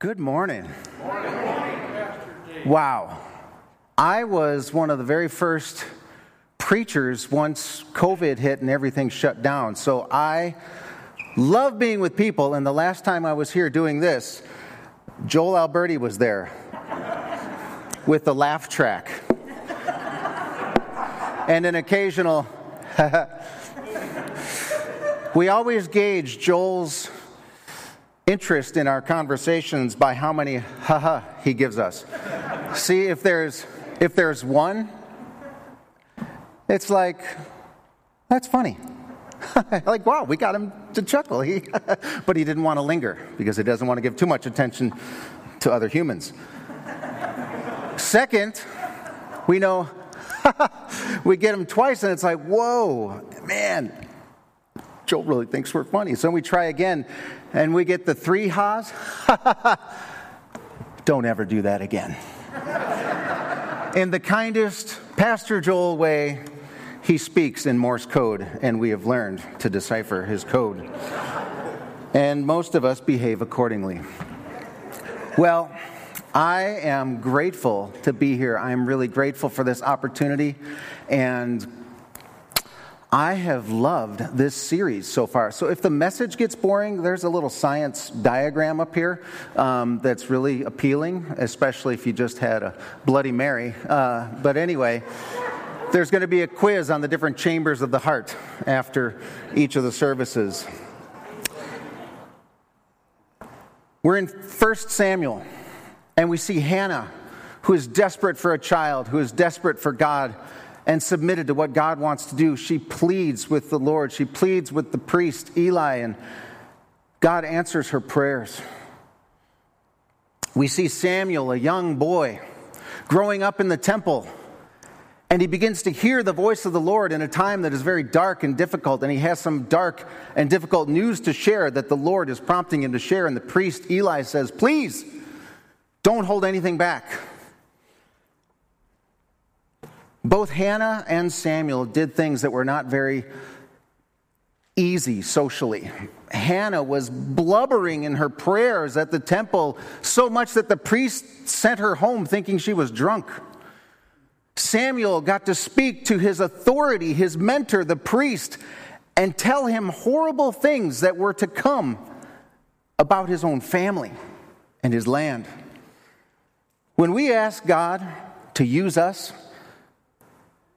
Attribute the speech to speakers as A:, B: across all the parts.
A: Good morning. Wow. I was one of the very first preachers once COVID hit and everything shut down. So I love being with people. And the last time I was here doing this, Joel Alberti was there with the laugh track and an occasional. we always gauge Joel's interest in our conversations by how many haha he gives us. See if there's if there's one, it's like that's funny. like wow, we got him to chuckle. He, but he didn't want to linger because he doesn't want to give too much attention to other humans. Second, we know we get him twice and it's like, whoa, man, Joel really thinks we're funny. So we try again and we get the three ha's. Don't ever do that again. in the kindest Pastor Joel way, he speaks in Morse code, and we have learned to decipher his code. And most of us behave accordingly. Well, I am grateful to be here. I am really grateful for this opportunity. And I have loved this series so far. So, if the message gets boring, there's a little science diagram up here um, that's really appealing, especially if you just had a Bloody Mary. Uh, but anyway, there's going to be a quiz on the different chambers of the heart after each of the services. We're in 1 Samuel, and we see Hannah, who is desperate for a child, who is desperate for God and submitted to what God wants to do. She pleads with the Lord, she pleads with the priest, Eli, and God answers her prayers. We see Samuel, a young boy, growing up in the temple, and he begins to hear the voice of the Lord in a time that is very dark and difficult, and he has some dark and difficult news to share that the Lord is prompting him to share. And the priest, Eli, says, Please, don't hold anything back. Both Hannah and Samuel did things that were not very easy socially. Hannah was blubbering in her prayers at the temple so much that the priest sent her home thinking she was drunk. Samuel got to speak to his authority, his mentor, the priest, and tell him horrible things that were to come about his own family and his land. When we ask God to use us,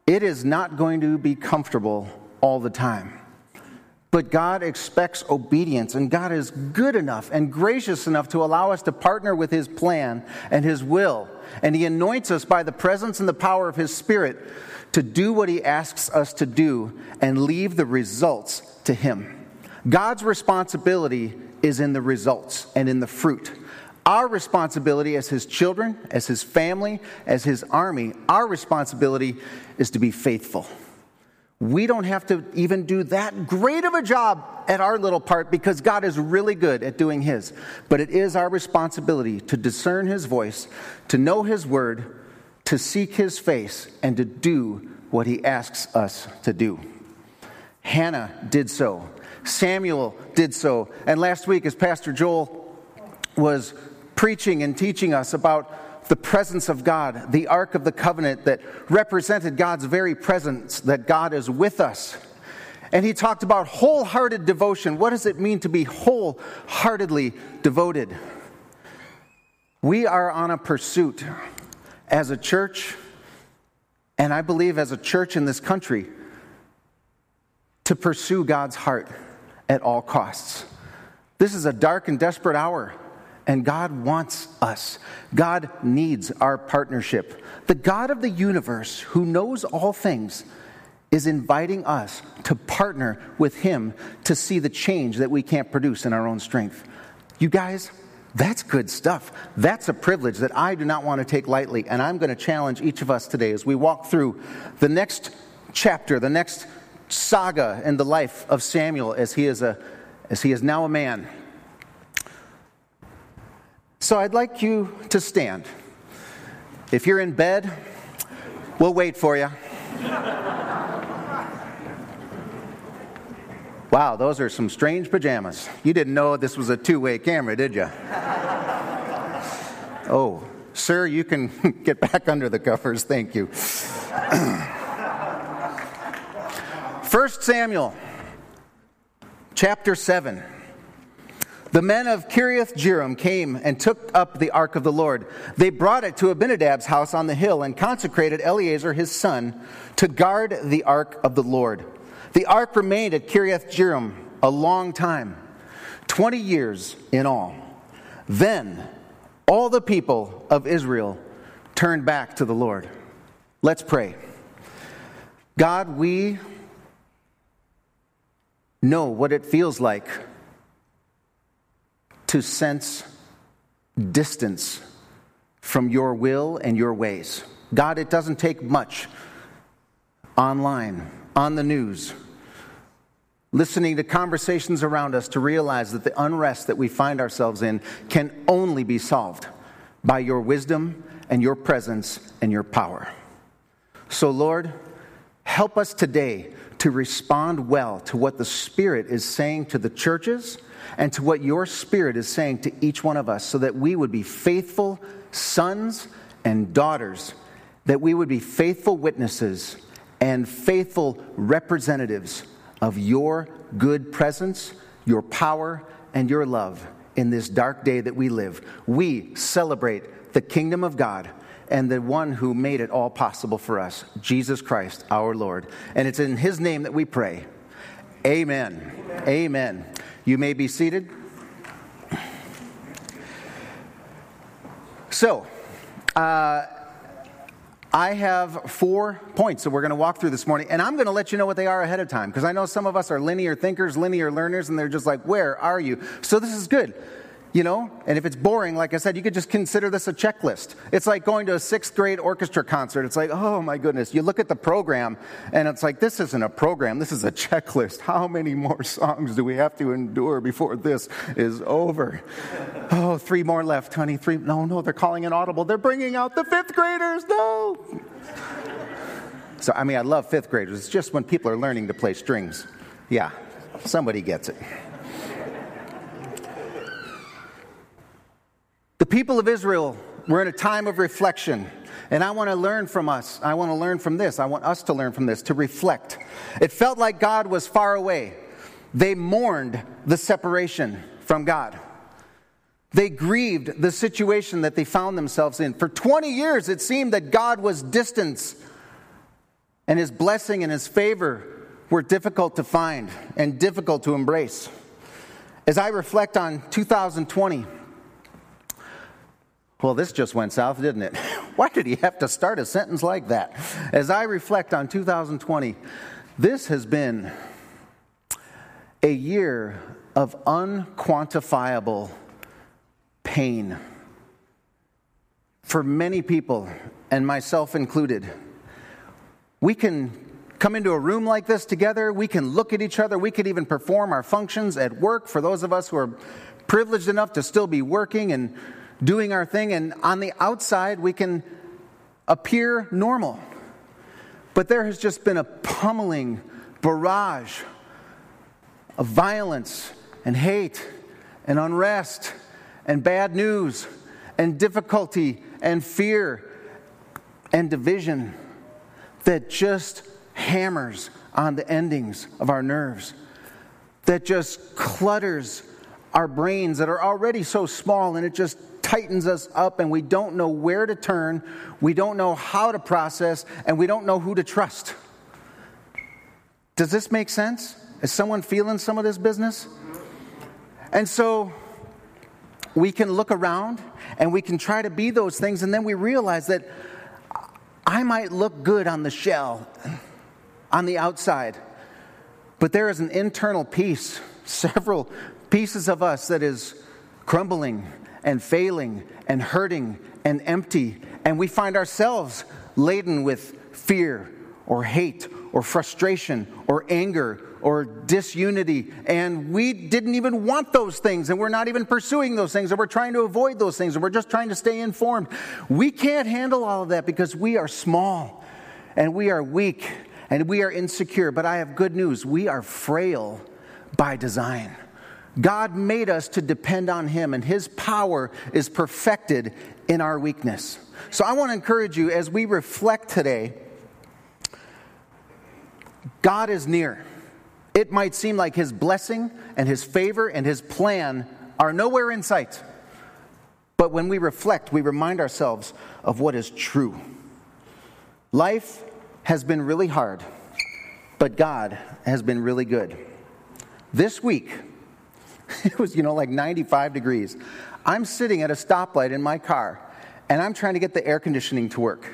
A: it is not going to be comfortable all the time. But God expects obedience, and God is good enough and gracious enough to allow us to partner with His plan and His will. And He anoints us by the presence and the power of His Spirit to do what He asks us to do and leave the results to Him. God's responsibility is in the results and in the fruit. Our responsibility as his children, as his family, as his army, our responsibility is to be faithful. We don't have to even do that great of a job at our little part because God is really good at doing his. But it is our responsibility to discern his voice, to know his word, to seek his face, and to do what he asks us to do. Hannah did so. Samuel did so. And last week, as Pastor Joel was preaching and teaching us about the presence of God, the Ark of the Covenant that represented God's very presence, that God is with us. And he talked about wholehearted devotion. What does it mean to be wholeheartedly devoted? We are on a pursuit as a church, and I believe as a church in this country, to pursue God's heart at all costs. This is a dark and desperate hour. And God wants us. God needs our partnership. The God of the universe, who knows all things, is inviting us to partner with Him to see the change that we can't produce in our own strength. You guys, that's good stuff. That's a privilege that I do not want to take lightly. And I'm going to challenge each of us today as we walk through the next chapter, the next saga in the life of Samuel as he is, a, as he is now a man so I'd like you to stand. If you're in bed, we'll wait for you. Wow, those are some strange pajamas. You didn't know this was a two way camera, did you? Oh, sir, you can get back under the covers. Thank you. First Samuel chapter 7. The men of Kiriath Jearim came and took up the ark of the Lord. They brought it to Abinadab's house on the hill and consecrated Eleazar his son to guard the ark of the Lord. The ark remained at Kiriath Jearim a long time, 20 years in all. Then all the people of Israel turned back to the Lord. Let's pray. God, we know what it feels like to sense distance from your will and your ways. God, it doesn't take much online, on the news, listening to conversations around us to realize that the unrest that we find ourselves in can only be solved by your wisdom and your presence and your power. So, Lord, help us today to respond well to what the Spirit is saying to the churches and to what your Spirit is saying to each one of us so that we would be faithful sons and daughters, that we would be faithful witnesses and faithful representatives of your good presence, your power, and your love in this dark day that we live. We celebrate the kingdom of God and the one who made it all possible for us, Jesus Christ, our Lord. And it's in his name that we pray. Amen. Amen. Amen. You may be seated. So, uh, I have four points that we're going to walk through this morning, and I'm going to let you know what they are ahead of time because I know some of us are linear thinkers, linear learners, and they're just like, Where are you? So, this is good you know? And if it's boring, like I said, you could just consider this a checklist. It's like going to a sixth grade orchestra concert. It's like, oh my goodness. You look at the program and it's like, this isn't a program, this is a checklist. How many more songs do we have to endure before this is over? Oh, three more left, honey. Three. No, no, they're calling an audible. They're bringing out the fifth graders. No. So, I mean, I love fifth graders. It's just when people are learning to play strings. Yeah, somebody gets it. The people of Israel were in a time of reflection. And I want to learn from us. I want to learn from this. I want us to learn from this, to reflect. It felt like God was far away. They mourned the separation from God. They grieved the situation that they found themselves in. For 20 years, it seemed that God was distant, and his blessing and his favor were difficult to find and difficult to embrace. As I reflect on 2020, well, this just went south, didn't it? Why did he have to start a sentence like that? As I reflect on 2020, this has been a year of unquantifiable pain for many people, and myself included. We can come into a room like this together, we can look at each other, we could even perform our functions at work for those of us who are privileged enough to still be working and doing our thing, and on the outside, we can appear normal. But there has just been a pummeling barrage of violence and hate and unrest and bad news and difficulty and fear and division that just hammers on the endings of our nerves, that just clutters our brains that are already so small and it just tightens us up and we don't know where to turn, we don't know how to process, and we don't know who to trust. Does this make sense? Is someone feeling some of this business? And so we can look around and we can try to be those things, and then we realize that I might look good on the shell, on the outside, but there is an internal piece, several pieces of us that is crumbling and failing and hurting and empty, and we find ourselves laden with fear or hate or frustration or anger or disunity, and we didn't even want those things, and we're not even pursuing those things, and we're trying to avoid those things, and we're just trying to stay informed. We can't handle all of that because we are small and we are weak and we are insecure. But I have good news we are frail by design. God made us to depend on Him, and His power is perfected in our weakness. So I want to encourage you as we reflect today God is near. It might seem like His blessing and His favor and His plan are nowhere in sight. But when we reflect, we remind ourselves of what is true. Life has been really hard, but God has been really good. This week, it was, you know, like 95 degrees. I'm sitting at a stoplight in my car, and I'm trying to get the air conditioning to work.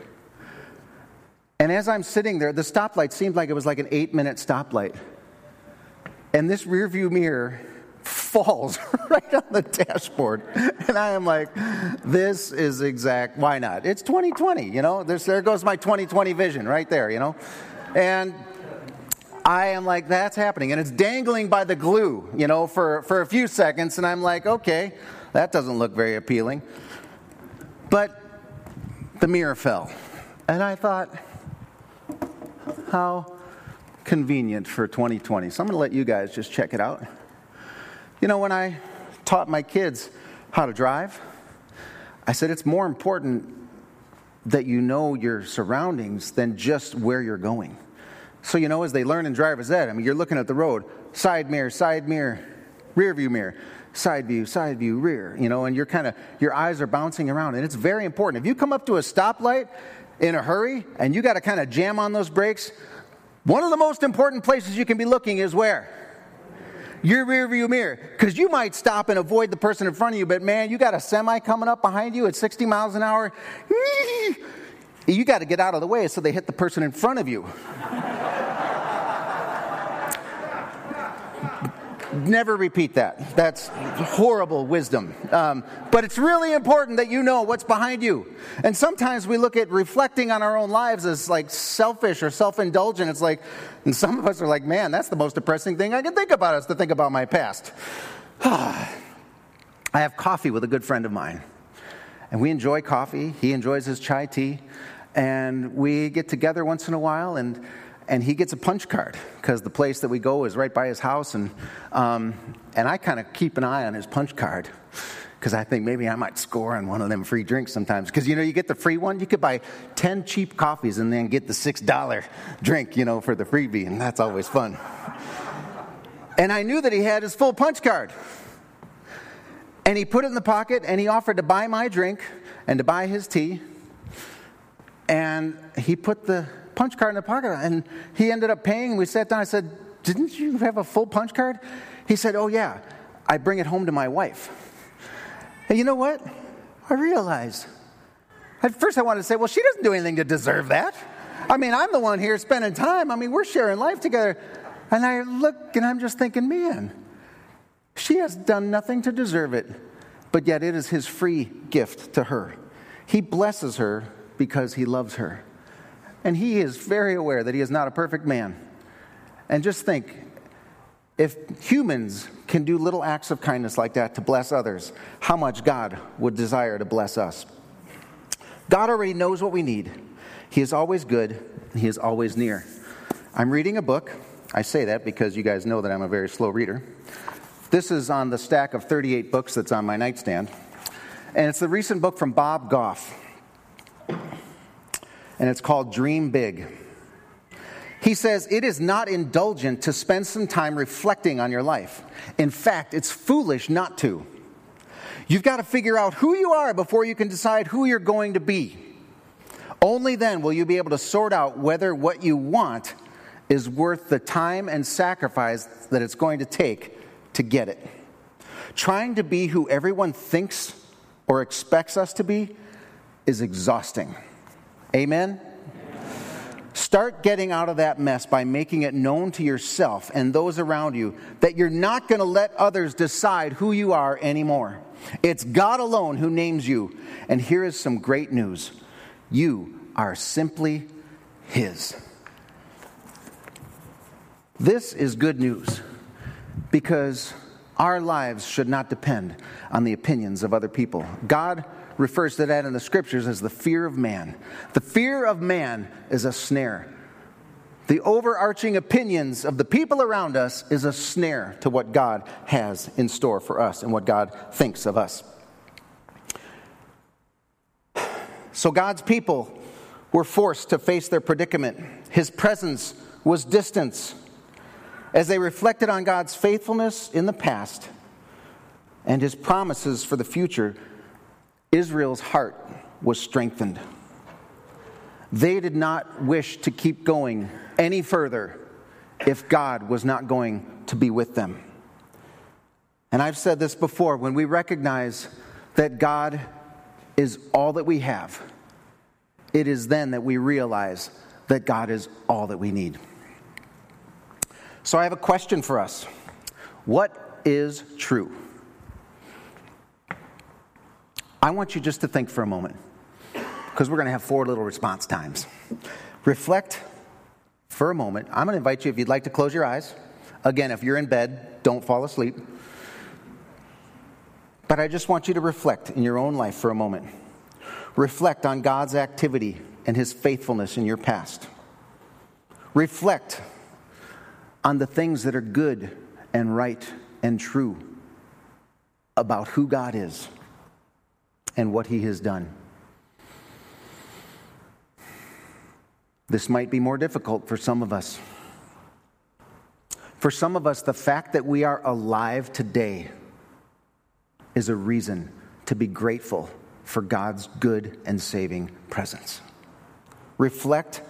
A: And as I'm sitting there, the stoplight seemed like it was like an eight minute stoplight. And this rearview mirror falls right on the dashboard. And I am like, this is exact, why not? It's 2020, you know? There's, there goes my 2020 vision right there, you know? And I am like, that's happening. And it's dangling by the glue, you know, for, for a few seconds. And I'm like, okay, that doesn't look very appealing. But the mirror fell. And I thought, how convenient for 2020. So I'm going to let you guys just check it out. You know, when I taught my kids how to drive, I said it's more important that you know your surroundings than just where you're going. So, you know, as they learn in driver's ed, I mean, you're looking at the road, side mirror, side mirror, rear view mirror, side view, side view, rear, you know, and you're kind of, your eyes are bouncing around. And it's very important. If you come up to a stoplight in a hurry and you got to kind of jam on those brakes, one of the most important places you can be looking is where? Your rear view mirror. Because you might stop and avoid the person in front of you, but man, you got a semi coming up behind you at 60 miles an hour. You got to get out of the way so they hit the person in front of you. Never repeat that. That's horrible wisdom. Um, but it's really important that you know what's behind you. And sometimes we look at reflecting on our own lives as like selfish or self indulgent. It's like, and some of us are like, man, that's the most depressing thing I can think about is to think about my past. I have coffee with a good friend of mine. And we enjoy coffee. He enjoys his chai tea. And we get together once in a while and and he gets a punch card because the place that we go is right by his house. And, um, and I kind of keep an eye on his punch card because I think maybe I might score on one of them free drinks sometimes. Because, you know, you get the free one, you could buy 10 cheap coffees and then get the $6 drink, you know, for the freebie, and that's always fun. and I knew that he had his full punch card. And he put it in the pocket and he offered to buy my drink and to buy his tea. And he put the punch card in the pocket. And he ended up paying. We sat down. I said, Didn't you have a full punch card? He said, Oh, yeah. I bring it home to my wife. And you know what? I realized. At first, I wanted to say, Well, she doesn't do anything to deserve that. I mean, I'm the one here spending time. I mean, we're sharing life together. And I look and I'm just thinking, Man, she has done nothing to deserve it, but yet it is his free gift to her. He blesses her because he loves her. And he is very aware that he is not a perfect man. And just think if humans can do little acts of kindness like that to bless others, how much God would desire to bless us. God already knows what we need. He is always good, He is always near. I'm reading a book. I say that because you guys know that I'm a very slow reader. This is on the stack of 38 books that's on my nightstand. And it's the recent book from Bob Goff and it's called Dream Big. He says it is not indulgent to spend some time reflecting on your life. In fact, it's foolish not to. You've got to figure out who you are before you can decide who you're going to be. Only then will you be able to sort out whether what you want is worth the time and sacrifice that it's going to take to get it. Trying to be who everyone thinks or expects us to be is exhausting. Amen? Start getting out of that mess by making it known to yourself and those around you that you're not going to let others decide who you are anymore. It's God alone who names you. And here is some great news you are simply His. This is good news because our lives should not depend on the opinions of other people. God refers to that in the scriptures as the fear of man. The fear of man is a snare. the overarching opinions of the people around us is a snare to what God has in store for us and what God thinks of us. So God's people were forced to face their predicament. His presence was distance. As they reflected on God's faithfulness in the past and his promises for the future, Israel's heart was strengthened. They did not wish to keep going any further if God was not going to be with them. And I've said this before when we recognize that God is all that we have, it is then that we realize that God is all that we need. So I have a question for us What is true? I want you just to think for a moment because we're going to have four little response times. Reflect for a moment. I'm going to invite you, if you'd like to close your eyes. Again, if you're in bed, don't fall asleep. But I just want you to reflect in your own life for a moment. Reflect on God's activity and his faithfulness in your past. Reflect on the things that are good and right and true about who God is and what he has done. This might be more difficult for some of us. For some of us, the fact that we are alive today is a reason to be grateful for God's good and saving presence. Reflect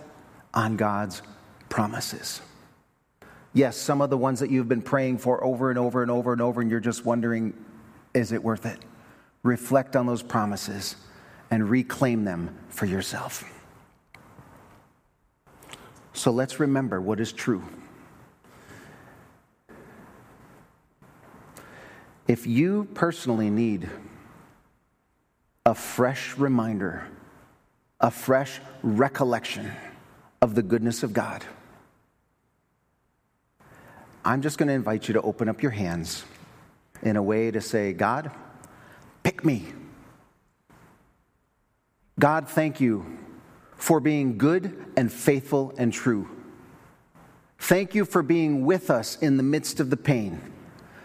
A: on God's promises. Yes, some of the ones that you've been praying for over and over and over and over, and you're just wondering, is it worth it? Reflect on those promises and reclaim them for yourself. So let's remember what is true. If you personally need a fresh reminder, a fresh recollection of the goodness of God, I'm just going to invite you to open up your hands in a way to say, God, pick me. God, thank you for being good and faithful and true. Thank you for being with us in the midst of the pain.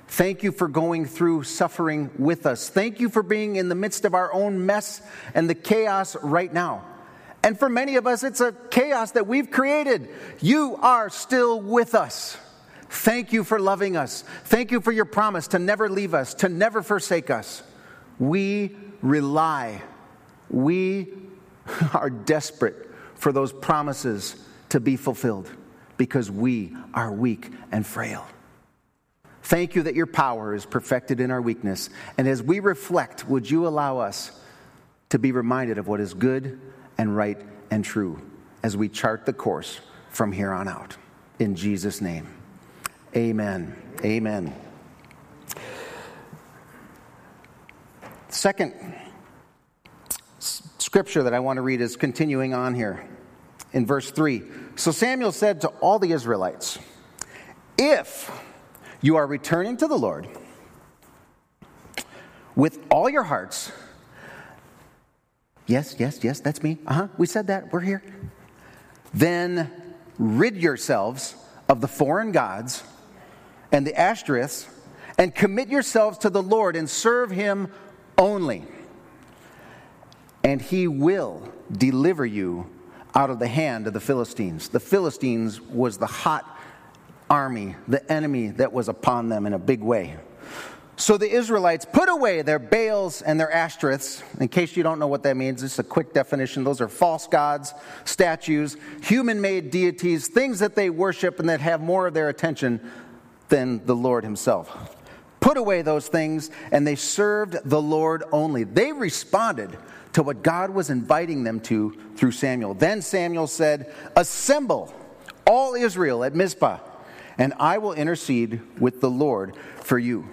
A: Thank you for going through suffering with us. Thank you for being in the midst of our own mess and the chaos right now. And for many of us, it's a chaos that we've created. You are still with us. Thank you for loving us. Thank you for your promise to never leave us, to never forsake us. We rely, we are desperate for those promises to be fulfilled because we are weak and frail. Thank you that your power is perfected in our weakness. And as we reflect, would you allow us to be reminded of what is good and right and true as we chart the course from here on out? In Jesus' name, amen. Amen. Second, scripture that I want to read is continuing on here in verse 3. So Samuel said to all the Israelites, If you are returning to the Lord with all your hearts, yes, yes, yes, that's me. Uh huh, we said that, we're here. Then rid yourselves of the foreign gods and the Ashtoreths and commit yourselves to the Lord and serve him only and he will deliver you out of the hand of the Philistines. The Philistines was the hot army, the enemy that was upon them in a big way. So the Israelites put away their Baals and their Ashtoreths. In case you don't know what that means, just a quick definition. Those are false gods, statues, human made deities, things that they worship and that have more of their attention than the Lord Himself. Put away those things, and they served the Lord only. They responded to what God was inviting them to through Samuel. Then Samuel said, Assemble all Israel at Mizpah, and I will intercede with the Lord for you.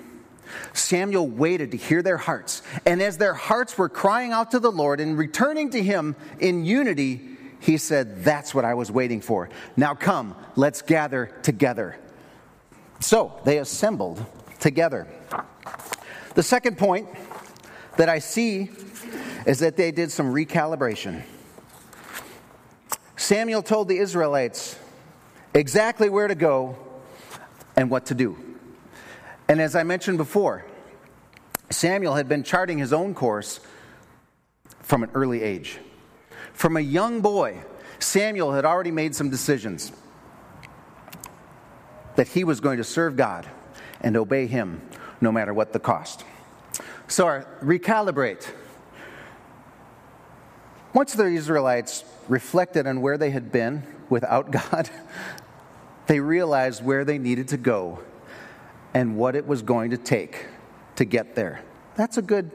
A: Samuel waited to hear their hearts, and as their hearts were crying out to the Lord and returning to him in unity, he said, That's what I was waiting for. Now come, let's gather together. So they assembled together. The second point that I see is that they did some recalibration. Samuel told the Israelites, exactly where to go and what to do. And as I mentioned before, Samuel had been charting his own course from an early age. From a young boy, Samuel had already made some decisions that he was going to serve God and obey him no matter what the cost. So, recalibrate. Once the Israelites reflected on where they had been without God, they realized where they needed to go and what it was going to take to get there. That's a good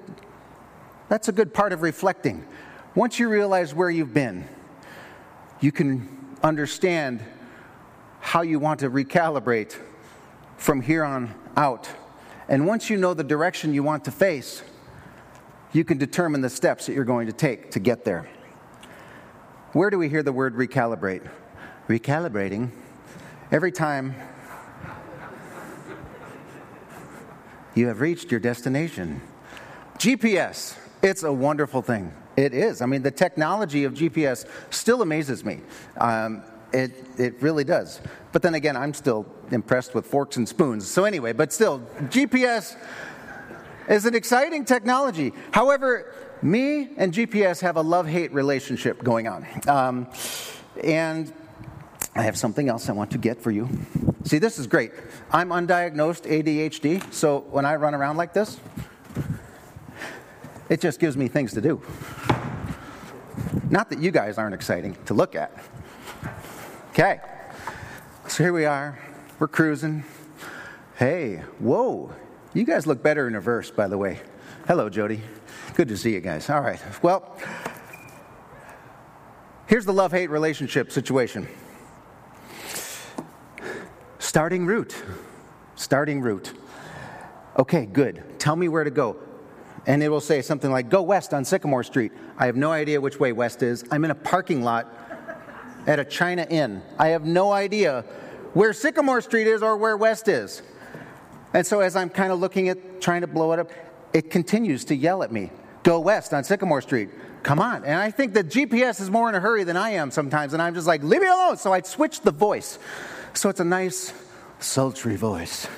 A: that's a good part of reflecting. Once you realize where you've been, you can understand how you want to recalibrate from here on out. And once you know the direction you want to face, you can determine the steps that you're going to take to get there. Where do we hear the word recalibrate? Recalibrating. Every time you have reached your destination. GPS, it's a wonderful thing. It is. I mean, the technology of GPS still amazes me. Um, it, it really does. But then again, I'm still impressed with forks and spoons. So, anyway, but still, GPS is an exciting technology. However, me and GPS have a love hate relationship going on. Um, and I have something else I want to get for you. See, this is great. I'm undiagnosed ADHD, so when I run around like this, it just gives me things to do. Not that you guys aren't exciting to look at. Okay, so here we are. We're cruising. Hey, whoa, you guys look better in a verse, by the way. Hello, Jody. Good to see you guys. All right. Well, here's the love hate relationship situation. Starting route. Starting route. Okay, good. Tell me where to go. And it will say something like, Go west on Sycamore Street. I have no idea which way west is. I'm in a parking lot at a China Inn. I have no idea where Sycamore Street is or where west is. And so, as I'm kind of looking at trying to blow it up, it continues to yell at me go west on Sycamore Street. Come on. And I think the GPS is more in a hurry than I am sometimes. And I'm just like, leave me alone. So I switched the voice. So it's a nice, sultry voice.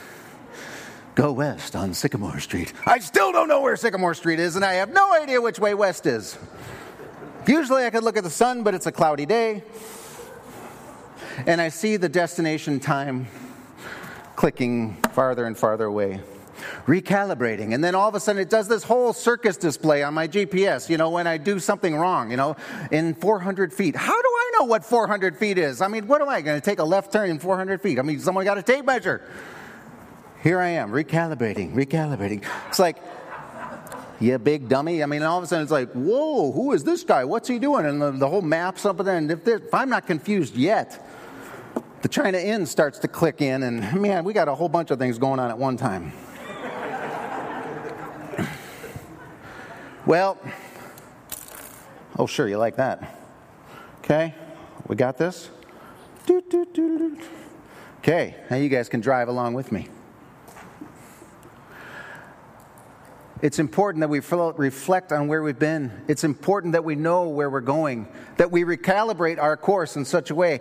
A: Go west on Sycamore Street. I still don't know where Sycamore Street is, and I have no idea which way west is. Usually I could look at the sun, but it's a cloudy day. And I see the destination time clicking farther and farther away recalibrating. And then all of a sudden it does this whole circus display on my GPS, you know, when I do something wrong, you know, in 400 feet. How do I know what 400 feet is? I mean, what am I going to take a left turn in 400 feet? I mean, someone got a tape measure. Here I am, recalibrating, recalibrating. It's like, yeah, big dummy. I mean, all of a sudden it's like, whoa, who is this guy? What's he doing? And the, the whole map's up there. And if, if I'm not confused yet, the China Inn starts to click in, and man, we got a whole bunch of things going on at one time. Well, oh, sure, you like that. Okay, we got this? Okay, now you guys can drive along with me. It's important that we reflect on where we've been. It's important that we know where we're going, that we recalibrate our course in such a way.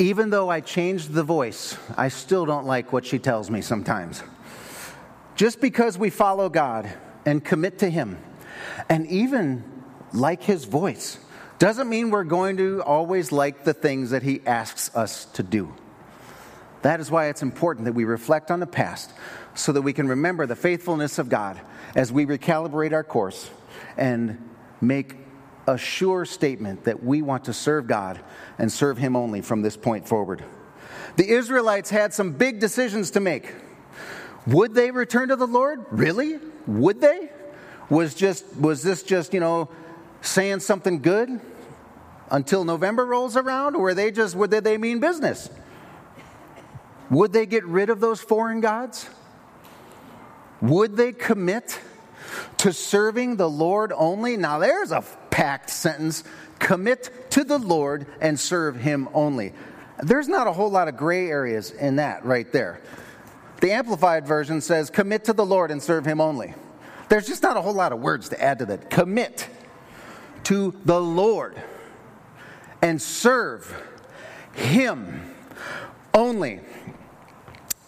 A: Even though I changed the voice, I still don't like what she tells me sometimes. Just because we follow God and commit to Him, and even like His voice, doesn't mean we're going to always like the things that He asks us to do. That is why it's important that we reflect on the past so that we can remember the faithfulness of God as we recalibrate our course and make a sure statement that we want to serve God and serve Him only from this point forward. The Israelites had some big decisions to make. Would they return to the Lord? Really? Would they? Was just was this just, you know, saying something good until November rolls around or were they just would they, they mean business? Would they get rid of those foreign gods? Would they commit to serving the Lord only? Now there's a packed sentence. Commit to the Lord and serve him only. There's not a whole lot of gray areas in that right there. The Amplified Version says, Commit to the Lord and serve Him only. There's just not a whole lot of words to add to that. Commit to the Lord and serve Him only.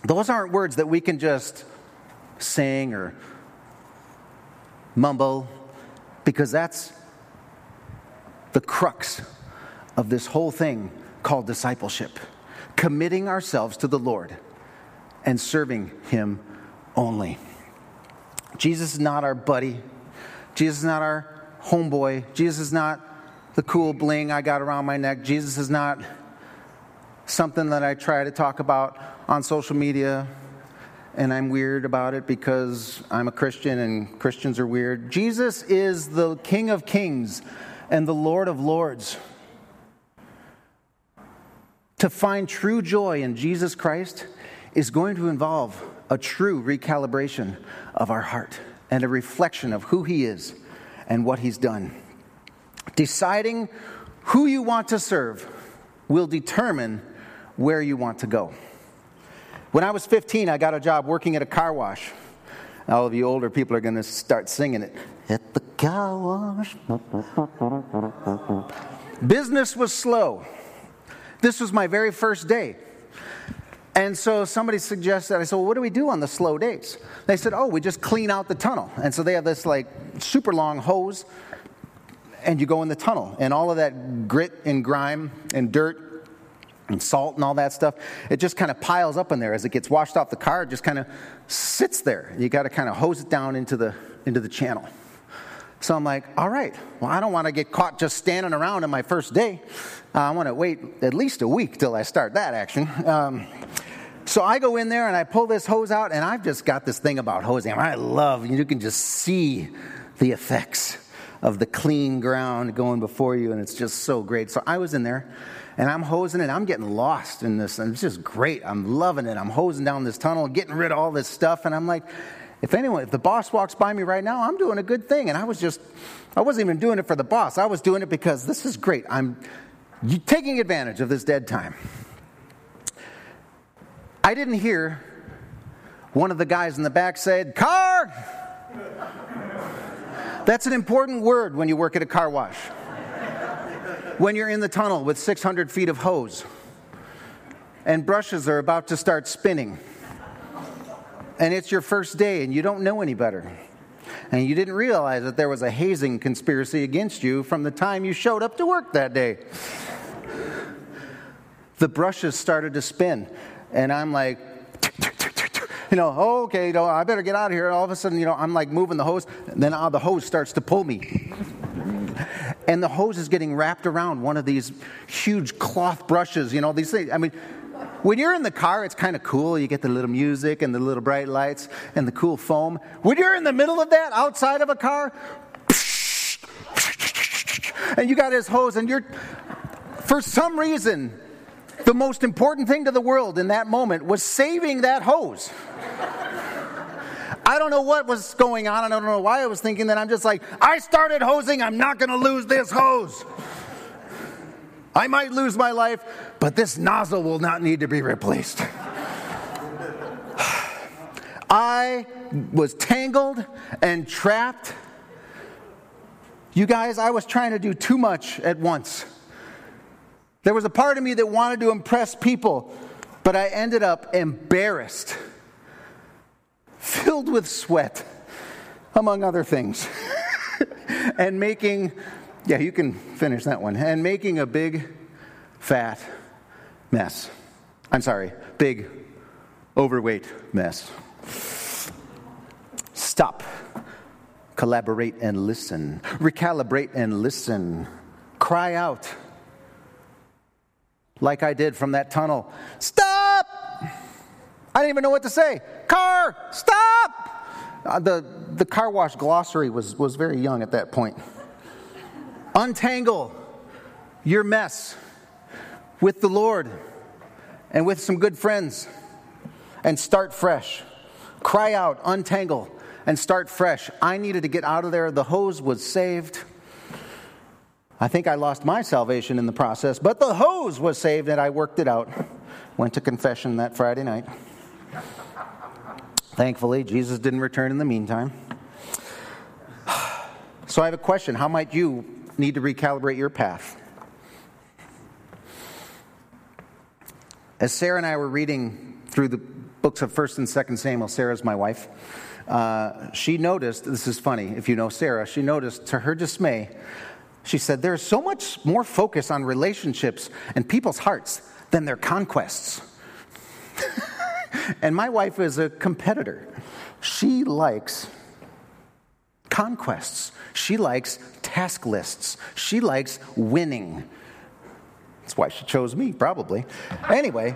A: Those aren't words that we can just sing or mumble because that's the crux of this whole thing called discipleship committing ourselves to the Lord and serving Him only. Jesus is not our buddy. Jesus is not our homeboy. Jesus is not the cool bling I got around my neck. Jesus is not something that I try to talk about on social media and I'm weird about it because I'm a Christian and Christians are weird. Jesus is the King of Kings and the Lord of Lords. To find true joy in Jesus Christ is going to involve a true recalibration of our heart and a reflection of who He is and what He's done. Deciding who you want to serve will determine where you want to go. When I was 15, I got a job working at a car wash. All of you older people are going to start singing it. At the car wash. Business was slow. This was my very first day. And so somebody suggested, I said, well, what do we do on the slow days? They said, oh, we just clean out the tunnel. And so they have this like super long hose, and you go in the tunnel. And all of that grit and grime and dirt and salt and all that stuff, it just kind of piles up in there as it gets washed off the car. It just kind of sits there. You got to kind of hose it down into the into the channel. So I'm like, all right. Well, I don't want to get caught just standing around on my first day. Uh, I want to wait at least a week till I start that action. Um, so I go in there and I pull this hose out, and I've just got this thing about hosing. I love you can just see the effects of the clean ground going before you, and it's just so great. So I was in there and I'm hosing it. I'm getting lost in this, and it's just great. I'm loving it. I'm hosing down this tunnel, getting rid of all this stuff, and I'm like, if anyone, if the boss walks by me right now, I'm doing a good thing. And I was just, I wasn't even doing it for the boss. I was doing it because this is great. I'm taking advantage of this dead time. I didn't hear one of the guys in the back said, "Car." That's an important word when you work at a car wash when you're in the tunnel with 600 feet of hose and brushes are about to start spinning and it's your first day and you don't know any better and you didn't realize that there was a hazing conspiracy against you from the time you showed up to work that day. The brushes started to spin, and I'm like, you know, okay, you know, I better get out of here. All of a sudden, you know, I'm like moving the hose, and then uh, the hose starts to pull me and the hose is getting wrapped around one of these huge cloth brushes, you know, these things. I mean, when you're in the car, it's kind of cool. You get the little music and the little bright lights and the cool foam. When you're in the middle of that outside of a car, and you got this hose, and you're, for some reason, the most important thing to the world in that moment was saving that hose. I don't know what was going on. I don't know why I was thinking that. I'm just like, I started hosing. I'm not going to lose this hose. I might lose my life, but this nozzle will not need to be replaced. I was tangled and trapped. You guys, I was trying to do too much at once. There was a part of me that wanted to impress people, but I ended up embarrassed filled with sweat, among other things, and making, yeah, you can finish that one, and making a big, fat mess. I'm sorry, big, overweight mess. Stop, collaborate and listen, recalibrate and listen, cry out like I did from that tunnel. Stop! I didn't even know what to say. Car, stop! Uh, the, the car wash glossary was, was very young at that point. Untangle your mess with the Lord and with some good friends and start fresh. Cry out, untangle, and start fresh. I needed to get out of there. The hose was saved. I think I lost my salvation in the process, but the hose was saved and I worked it out. Went to confession that Friday night. Thankfully, Jesus didn't return in the meantime. So I have a question How might you need to recalibrate your path? As Sarah and I were reading through the books of 1st and 2nd Samuel, Sarah's my wife, uh, she noticed, this is funny, if you know Sarah, she noticed to her dismay, she said, There's so much more focus on relationships and people's hearts than their conquests. and my wife is a competitor. She likes conquests, she likes task lists, she likes winning. That's why she chose me, probably. Anyway,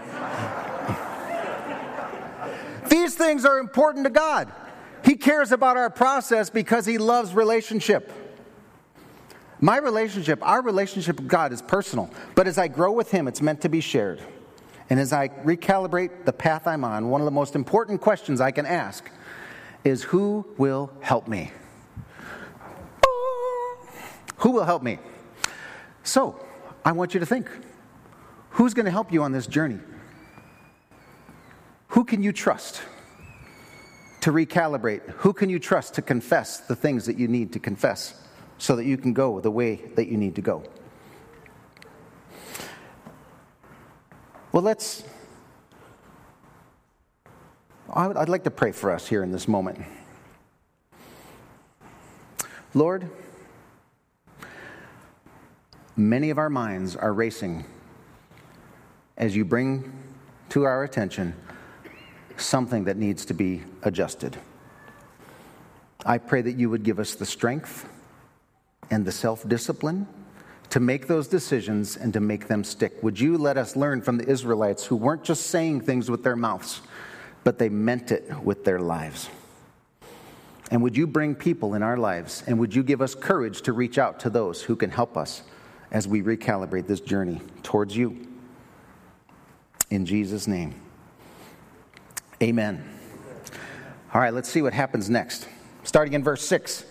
A: these things are important to God. He cares about our process because He loves relationship. My relationship, our relationship with God is personal, but as I grow with Him, it's meant to be shared. And as I recalibrate the path I'm on, one of the most important questions I can ask is Who will help me? Who will help me? So, I want you to think who's going to help you on this journey? Who can you trust to recalibrate? Who can you trust to confess the things that you need to confess so that you can go the way that you need to go? Well, let's. I'd like to pray for us here in this moment. Lord, many of our minds are racing as you bring to our attention something that needs to be adjusted. I pray that you would give us the strength and the self discipline to make those decisions and to make them stick. Would you let us learn from the Israelites who weren't just saying things with their mouths, but they meant it with their lives? And would you bring people in our lives and would you give us courage to reach out to those who can help us as we recalibrate this journey towards you? In Jesus' name. Amen. All right, let's see what happens next. Starting in verse 6.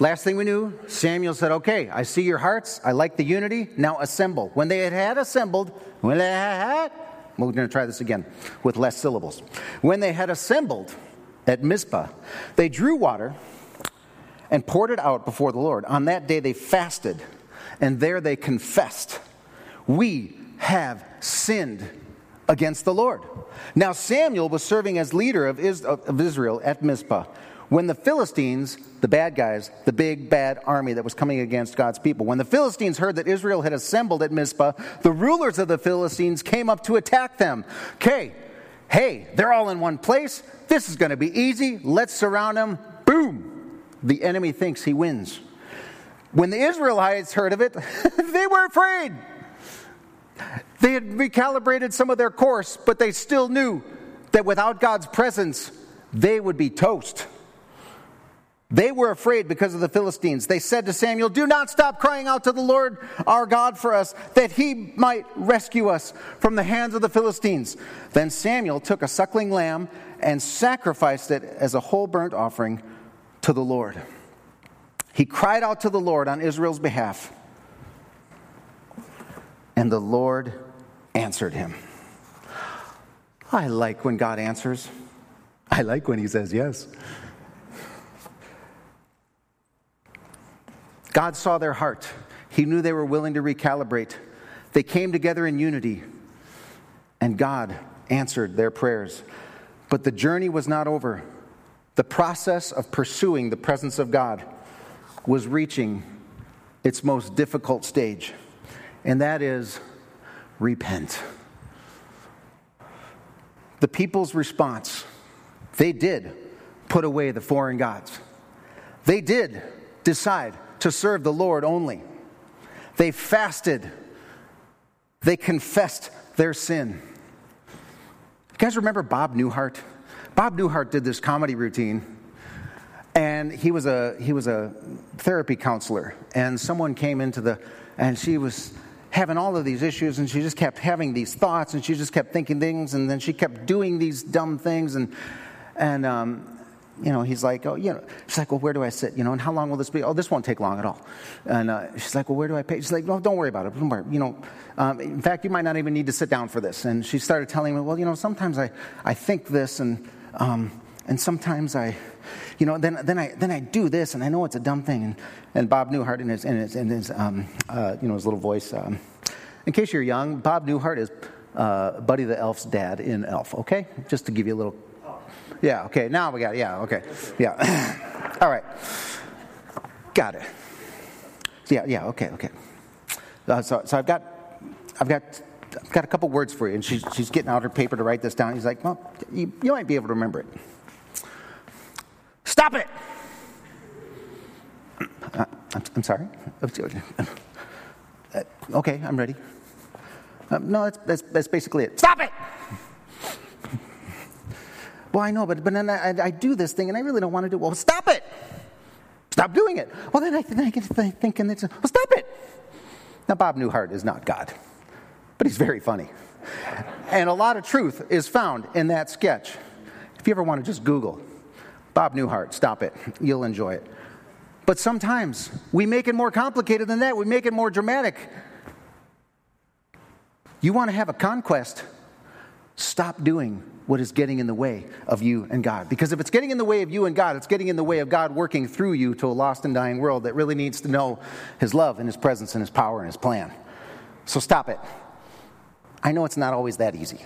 A: Last thing we knew, Samuel said, Okay, I see your hearts. I like the unity. Now assemble. When they had, had assembled, when they had, we're going to try this again with less syllables. When they had assembled at Mizpah, they drew water and poured it out before the Lord. On that day they fasted, and there they confessed, We have sinned against the Lord. Now Samuel was serving as leader of Israel at Mizpah when the Philistines, the bad guys, the big bad army that was coming against God's people, when the Philistines heard that Israel had assembled at Mizpah, the rulers of the Philistines came up to attack them. Okay, hey, they're all in one place. This is going to be easy. Let's surround them. Boom! The enemy thinks he wins. When the Israelites heard of it, they were afraid. They had recalibrated some of their course, but they still knew that without God's presence, they would be toast. They were afraid because of the Philistines. They said to Samuel, Do not stop crying out to the Lord our God for us, that he might rescue us from the hands of the Philistines. Then Samuel took a suckling lamb and sacrificed it as a whole burnt offering to the Lord. He cried out to the Lord on Israel's behalf, and the Lord answered him. I like when God answers. I like when he says yes. God saw their heart. He knew they were willing to recalibrate. They came together in unity, and God answered their prayers. But the journey was not over. The process of pursuing the presence of God was reaching its most difficult stage, and that is repent. The people's response, they did put away the foreign gods. They did decide to serve the Lord only. They fasted. They confessed their sin. You guys remember Bob Newhart? Bob Newhart did this comedy routine, and he was a he was a therapy counselor. And someone came into the, and she was having all of these issues, and she just kept having these thoughts, and she just kept thinking things, and then she kept doing these dumb things, and and um, you know, he's like, oh, you know, she's like, well, where do I sit? You know, and how long will this be? Oh, this won't take long at all. And uh, she's like, well, where do I pay? She's like, no, don't worry about it. Don't worry. You know, um, in fact, you might not even need to sit down for this. And she started telling me, well, you know, sometimes I, I think this, and um, and sometimes I, you know, then then I then I do this, and I know it's a dumb thing. And and Bob Newhart in his in his, in his um, uh, you know his little voice. Um, in case you're young, Bob Newhart is uh, Buddy the Elf's dad in Elf, okay? Just to give you a little. Yeah, okay, now we got it. Yeah, okay. Yeah. All right. Got it. Yeah, yeah, okay, okay. Uh, so, so I've got, I've got, I've got a couple words for you, and she's, she's getting out her paper to write this down. He's like, well, you, you might be able to remember it. Stop it! Uh, I'm, I'm, sorry. Uh, okay, I'm ready. Uh, no, that's, that's, that's basically it. Stop it! Well, I know, but, but then I, I, do this thing and I really don't want to do it. Well, stop it! Stop doing it. Well, then I, then I get thinking, well, stop it! Now, Bob Newhart is not God, but he's very funny. And a lot of truth is found in that sketch. If you ever want to just Google Bob Newhart, stop it. You'll enjoy it. But sometimes we make it more complicated than that. We make it more dramatic. You want to have a conquest, stop doing what is getting in the way of you and God. Because if it's getting in the way of you and God, it's getting in the way of God working through you to a lost and dying world that really needs to know His love and His presence and His power and His plan. So stop it. I know it's not always that easy,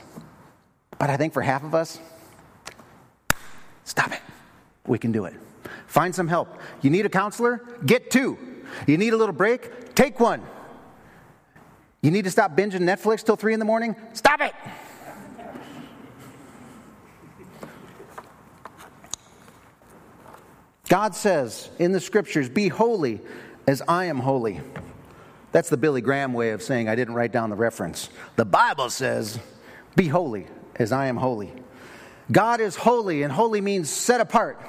A: but I think for half of us, stop it. We can do it. Find some help. You need a counselor? Get two. You need a little break? Take one. You need to stop binging Netflix till three in the morning? Stop it. God says in the scriptures, Be holy as I am holy. That's the Billy Graham way of saying I didn't write down the reference. The Bible says, Be holy as I am holy. God is holy, and holy means set apart.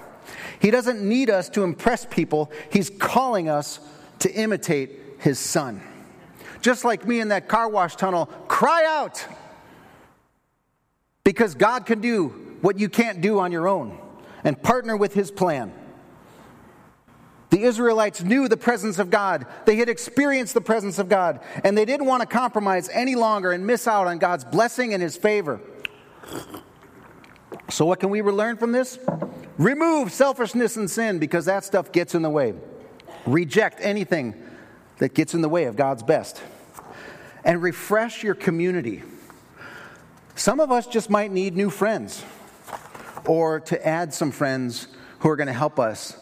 A: He doesn't need us to impress people, He's calling us to imitate His Son. Just like me in that car wash tunnel, cry out because God can do what you can't do on your own and partner with His plan. The Israelites knew the presence of God. They had experienced the presence of God, and they didn't want to compromise any longer and miss out on God's blessing and His favor. So, what can we learn from this? Remove selfishness and sin because that stuff gets in the way. Reject anything that gets in the way of God's best. And refresh your community. Some of us just might need new friends or to add some friends who are going to help us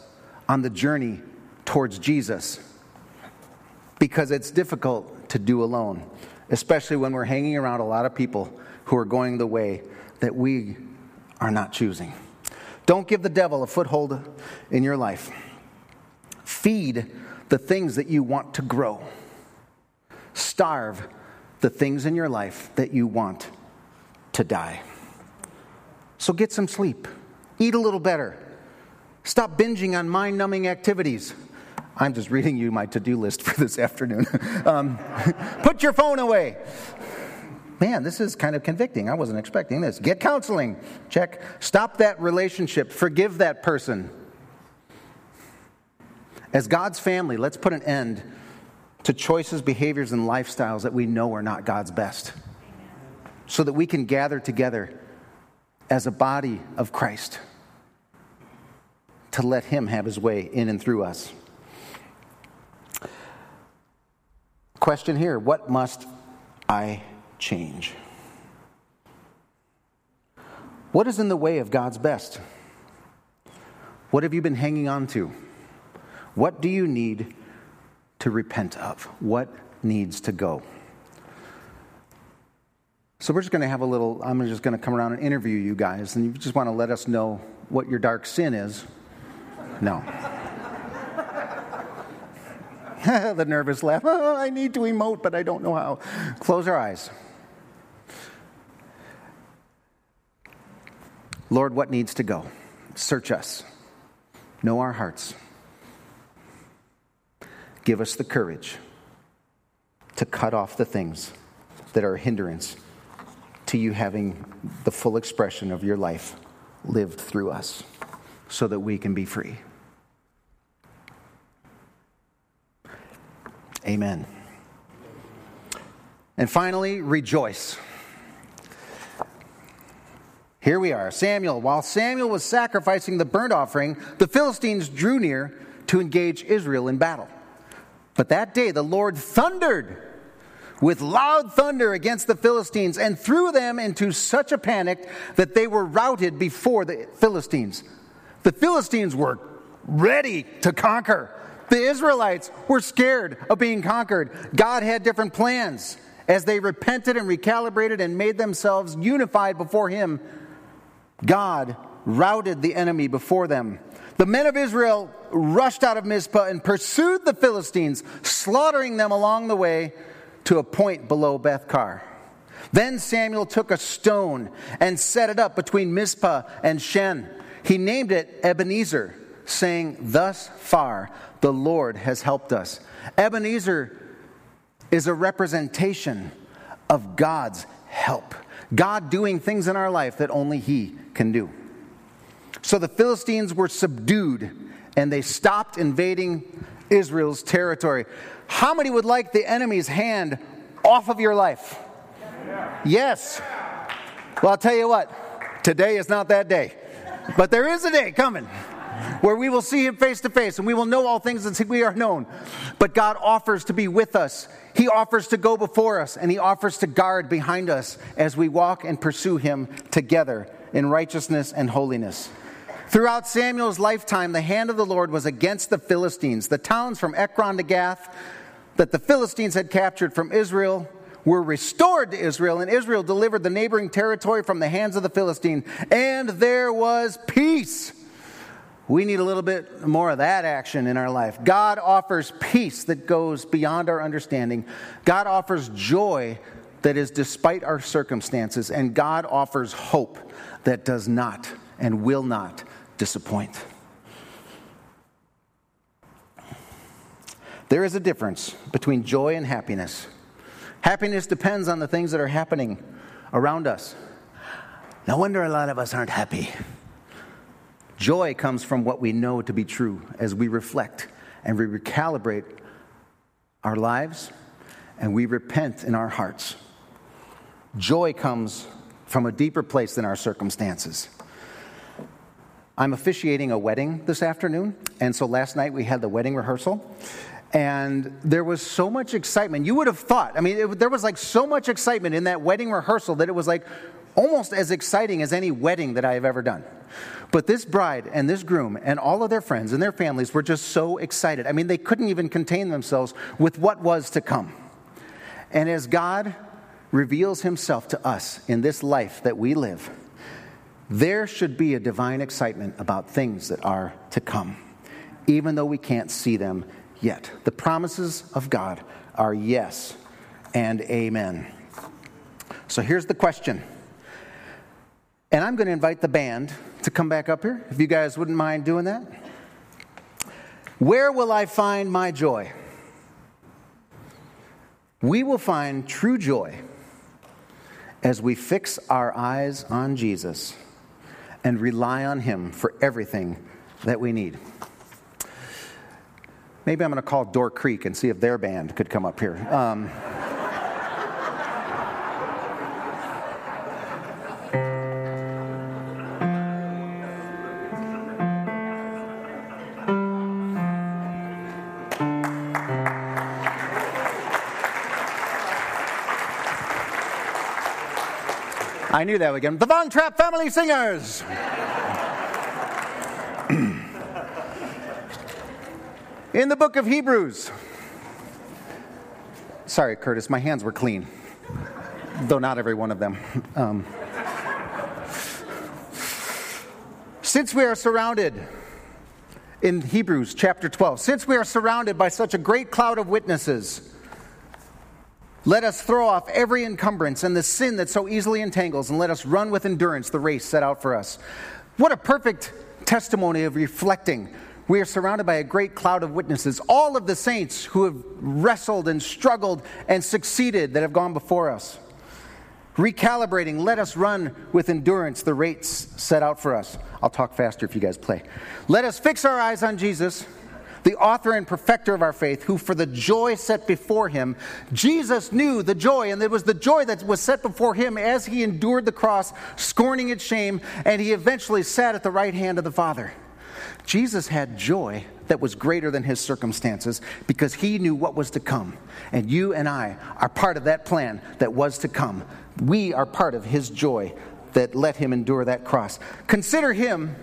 A: on the journey towards Jesus because it's difficult to do alone, especially when we're hanging around a lot of people who are going the way that we are not choosing. Don't give the devil a foothold in your life. Feed the things that you want to grow. Starve the things in your life that you want to die. So get some sleep. Eat a little better. Stop binging on mind numbing activities. I'm just reading you my to do list for this afternoon. um, put your phone away man, this is kind of convicting. I wasn't expecting this. Get counseling. Check. Stop that relationship. Forgive that person. As God's family, let's put an end to choices, behaviors, and lifestyles that we know are not God's best so that we can gather together as a body of Christ to let Him have His way in and through us. Question here What must I change. What is in the way of God's best? What have you been hanging on to? What do you need to repent of? What needs to go? So, we're just going to have a little, I'm just going to come around and interview you guys, and you just want to let us know what your dark sin is. No. the nervous laugh. Oh, I need to emote, but I don't know how. Close our eyes. Lord, what needs to go? Search us, know our hearts. Give us the courage to cut off the things that are a hindrance to you having the full expression of your life lived through us so that we can be free. Amen. And finally, rejoice. Here we are. Samuel. While Samuel was sacrificing the burnt offering, the Philistines drew near to engage Israel in battle. But that day the Lord thundered with loud thunder against the Philistines and threw them into such a panic that they were routed before the Philistines. The Philistines were ready to conquer. The Israelites were scared of being conquered. God had different plans. As they repented and recalibrated and made themselves unified before Him, God routed the enemy before them. The men of Israel rushed out of Mizpah and pursued the Philistines, slaughtering them along the way to a point below Bethkar. Then Samuel took a stone and set it up between Mizpah and Shen. He named it Ebenezer, saying, Thus far the Lord has helped us. Ebenezer is a representation of God's help. God doing things in our life that only He can do. So the Philistines were subdued and they stopped invading Israel's territory. How many would like the enemy's hand off of your life? Yes. Well, I'll tell you what, today is not that day. But there is a day coming where we will see him face to face and we will know all things that we are known. But God offers to be with us. He offers to go before us and he offers to guard behind us as we walk and pursue him together in righteousness and holiness. Throughout Samuel's lifetime, the hand of the Lord was against the Philistines. The towns from Ekron to Gath that the Philistines had captured from Israel were restored to Israel, and Israel delivered the neighboring territory from the hands of the Philistine, and there was peace. We need a little bit more of that action in our life. God offers peace that goes beyond our understanding. God offers joy that is despite our circumstances, and God offers hope that does not and will not disappoint. There is a difference between joy and happiness. Happiness depends on the things that are happening around us. No wonder a lot of us aren't happy. Joy comes from what we know to be true as we reflect and we recalibrate our lives and we repent in our hearts. Joy comes from a deeper place than our circumstances. I'm officiating a wedding this afternoon, and so last night we had the wedding rehearsal. And there was so much excitement. You would have thought, I mean, it, there was like so much excitement in that wedding rehearsal that it was like almost as exciting as any wedding that I have ever done. But this bride and this groom and all of their friends and their families were just so excited. I mean, they couldn't even contain themselves with what was to come. And as God reveals himself to us in this life that we live, there should be a divine excitement about things that are to come, even though we can't see them yet. The promises of God are yes and amen. So here's the question. And I'm going to invite the band to come back up here, if you guys wouldn't mind doing that. Where will I find my joy? We will find true joy as we fix our eyes on Jesus and rely on Him for everything that we need. Maybe I'm going to call Door Creek and see if their band could come up here. Um, I knew that again. The Von Trapp Family Singers. In the book of Hebrews. Sorry, Curtis, my hands were clean, though not every one of them. Um, since we are surrounded, in Hebrews chapter 12, since we are surrounded by such a great cloud of witnesses, let us throw off every encumbrance and the sin that so easily entangles, and let us run with endurance the race set out for us. What a perfect testimony of reflecting. We are surrounded by a great cloud of witnesses, all of the saints who have wrestled and struggled and succeeded that have gone before us. Recalibrating, let us run with endurance the race set out for us. I'll talk faster if you guys play. Let us fix our eyes on Jesus the author and perfecter of our faith, who for the joy set before him, Jesus knew the joy, and it was the joy that was set before him as he endured the cross, scorning its shame, and he eventually sat at the right hand of the Father. Jesus had joy that was greater than his circumstances because he knew what was to come. And you and I are part of that plan that was to come. We are part of his joy that let him endure that cross. Consider him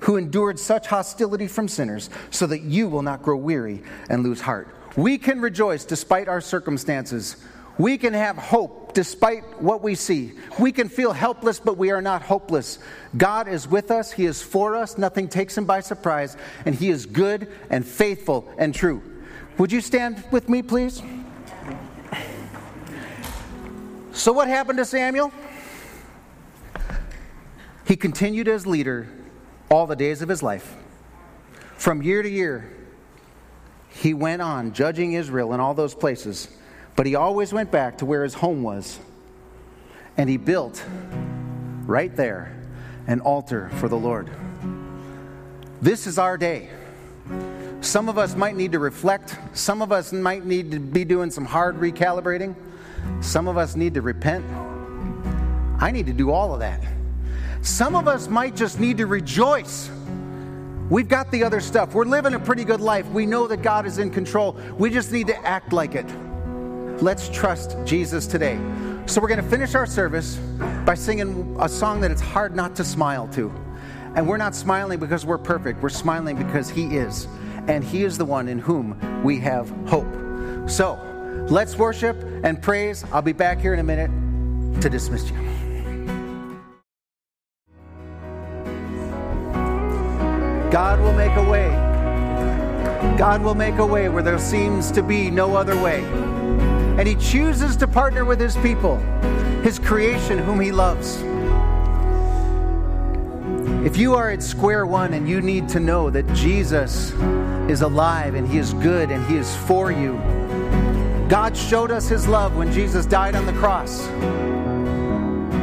A: who endured such hostility from sinners so that you will not grow weary and lose heart. We can rejoice despite our circumstances. We can have hope despite what we see. We can feel helpless, but we are not hopeless. God is with us, He is for us, nothing takes Him by surprise, and He is good and faithful and true. Would you stand with me, please? So, what happened to Samuel? He continued as leader all the days of his life. From year to year, he went on judging Israel in all those places, but he always went back to where his home was. And he built right there an altar for the Lord. This is our day. Some of us might need to reflect. Some of us might need to be doing some hard recalibrating. Some of us need to repent. I need to do all of that. Some of us might just need to rejoice. We've got the other stuff. We're living a pretty good life. We know that God is in control. We just need to act like it. Let's trust Jesus today. So, we're going to finish our service by singing a song that it's hard not to smile to. And we're not smiling because we're perfect, we're smiling because He is. And He is the one in whom we have hope. So, let's worship and praise. I'll be back here in a minute to dismiss you. God will make a way. God will make a way where there seems to be no other way. And He chooses to partner with His people, His creation, whom He loves. If you are at square one and you need to know that Jesus is alive and He is good and He is for you, God showed us His love when Jesus died on the cross.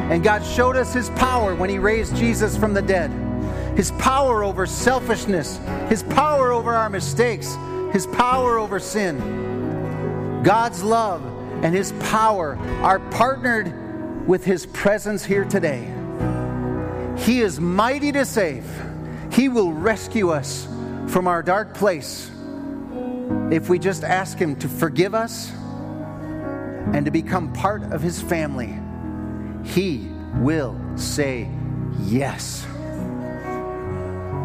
A: And God showed us His power when He raised Jesus from the dead. His power over selfishness, His power over our mistakes, His power over sin. God's love and His power are partnered with His presence here today. He is mighty to save. He will rescue us from our dark place if we just ask Him to forgive us and to become part of His family. He will say yes.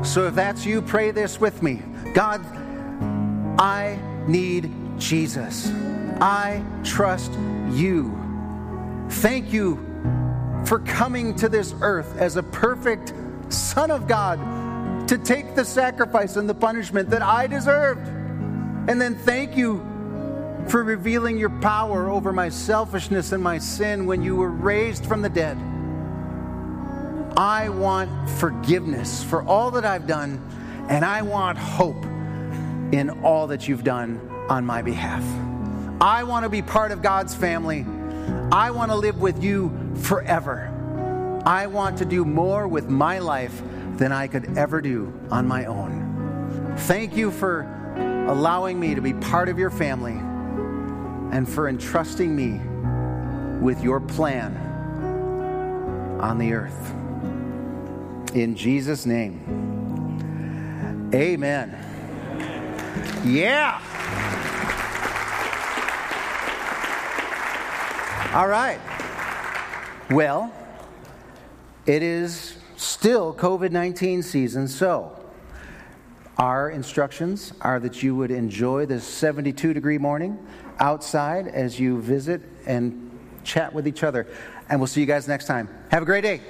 A: So if that's you, pray this with me God, I need Jesus. I trust you. Thank you for coming to this earth as a perfect Son of God to take the sacrifice and the punishment that I deserved. And then thank you for revealing your power over my selfishness and my sin when you were raised from the dead. I want forgiveness for all that I've done, and I want hope in all that you've done on my behalf. I want to be part of God's family. I want to live with you forever. I want to do more with my life than I could ever do on my own. Thank you for allowing me to be part of your family and for entrusting me with your plan on the earth. In Jesus' name. Amen. Yeah. All right. Well, it is still COVID 19 season, so our instructions are that you would enjoy this 72 degree morning outside as you visit and chat with each other. And we'll see you guys next time. Have a great day.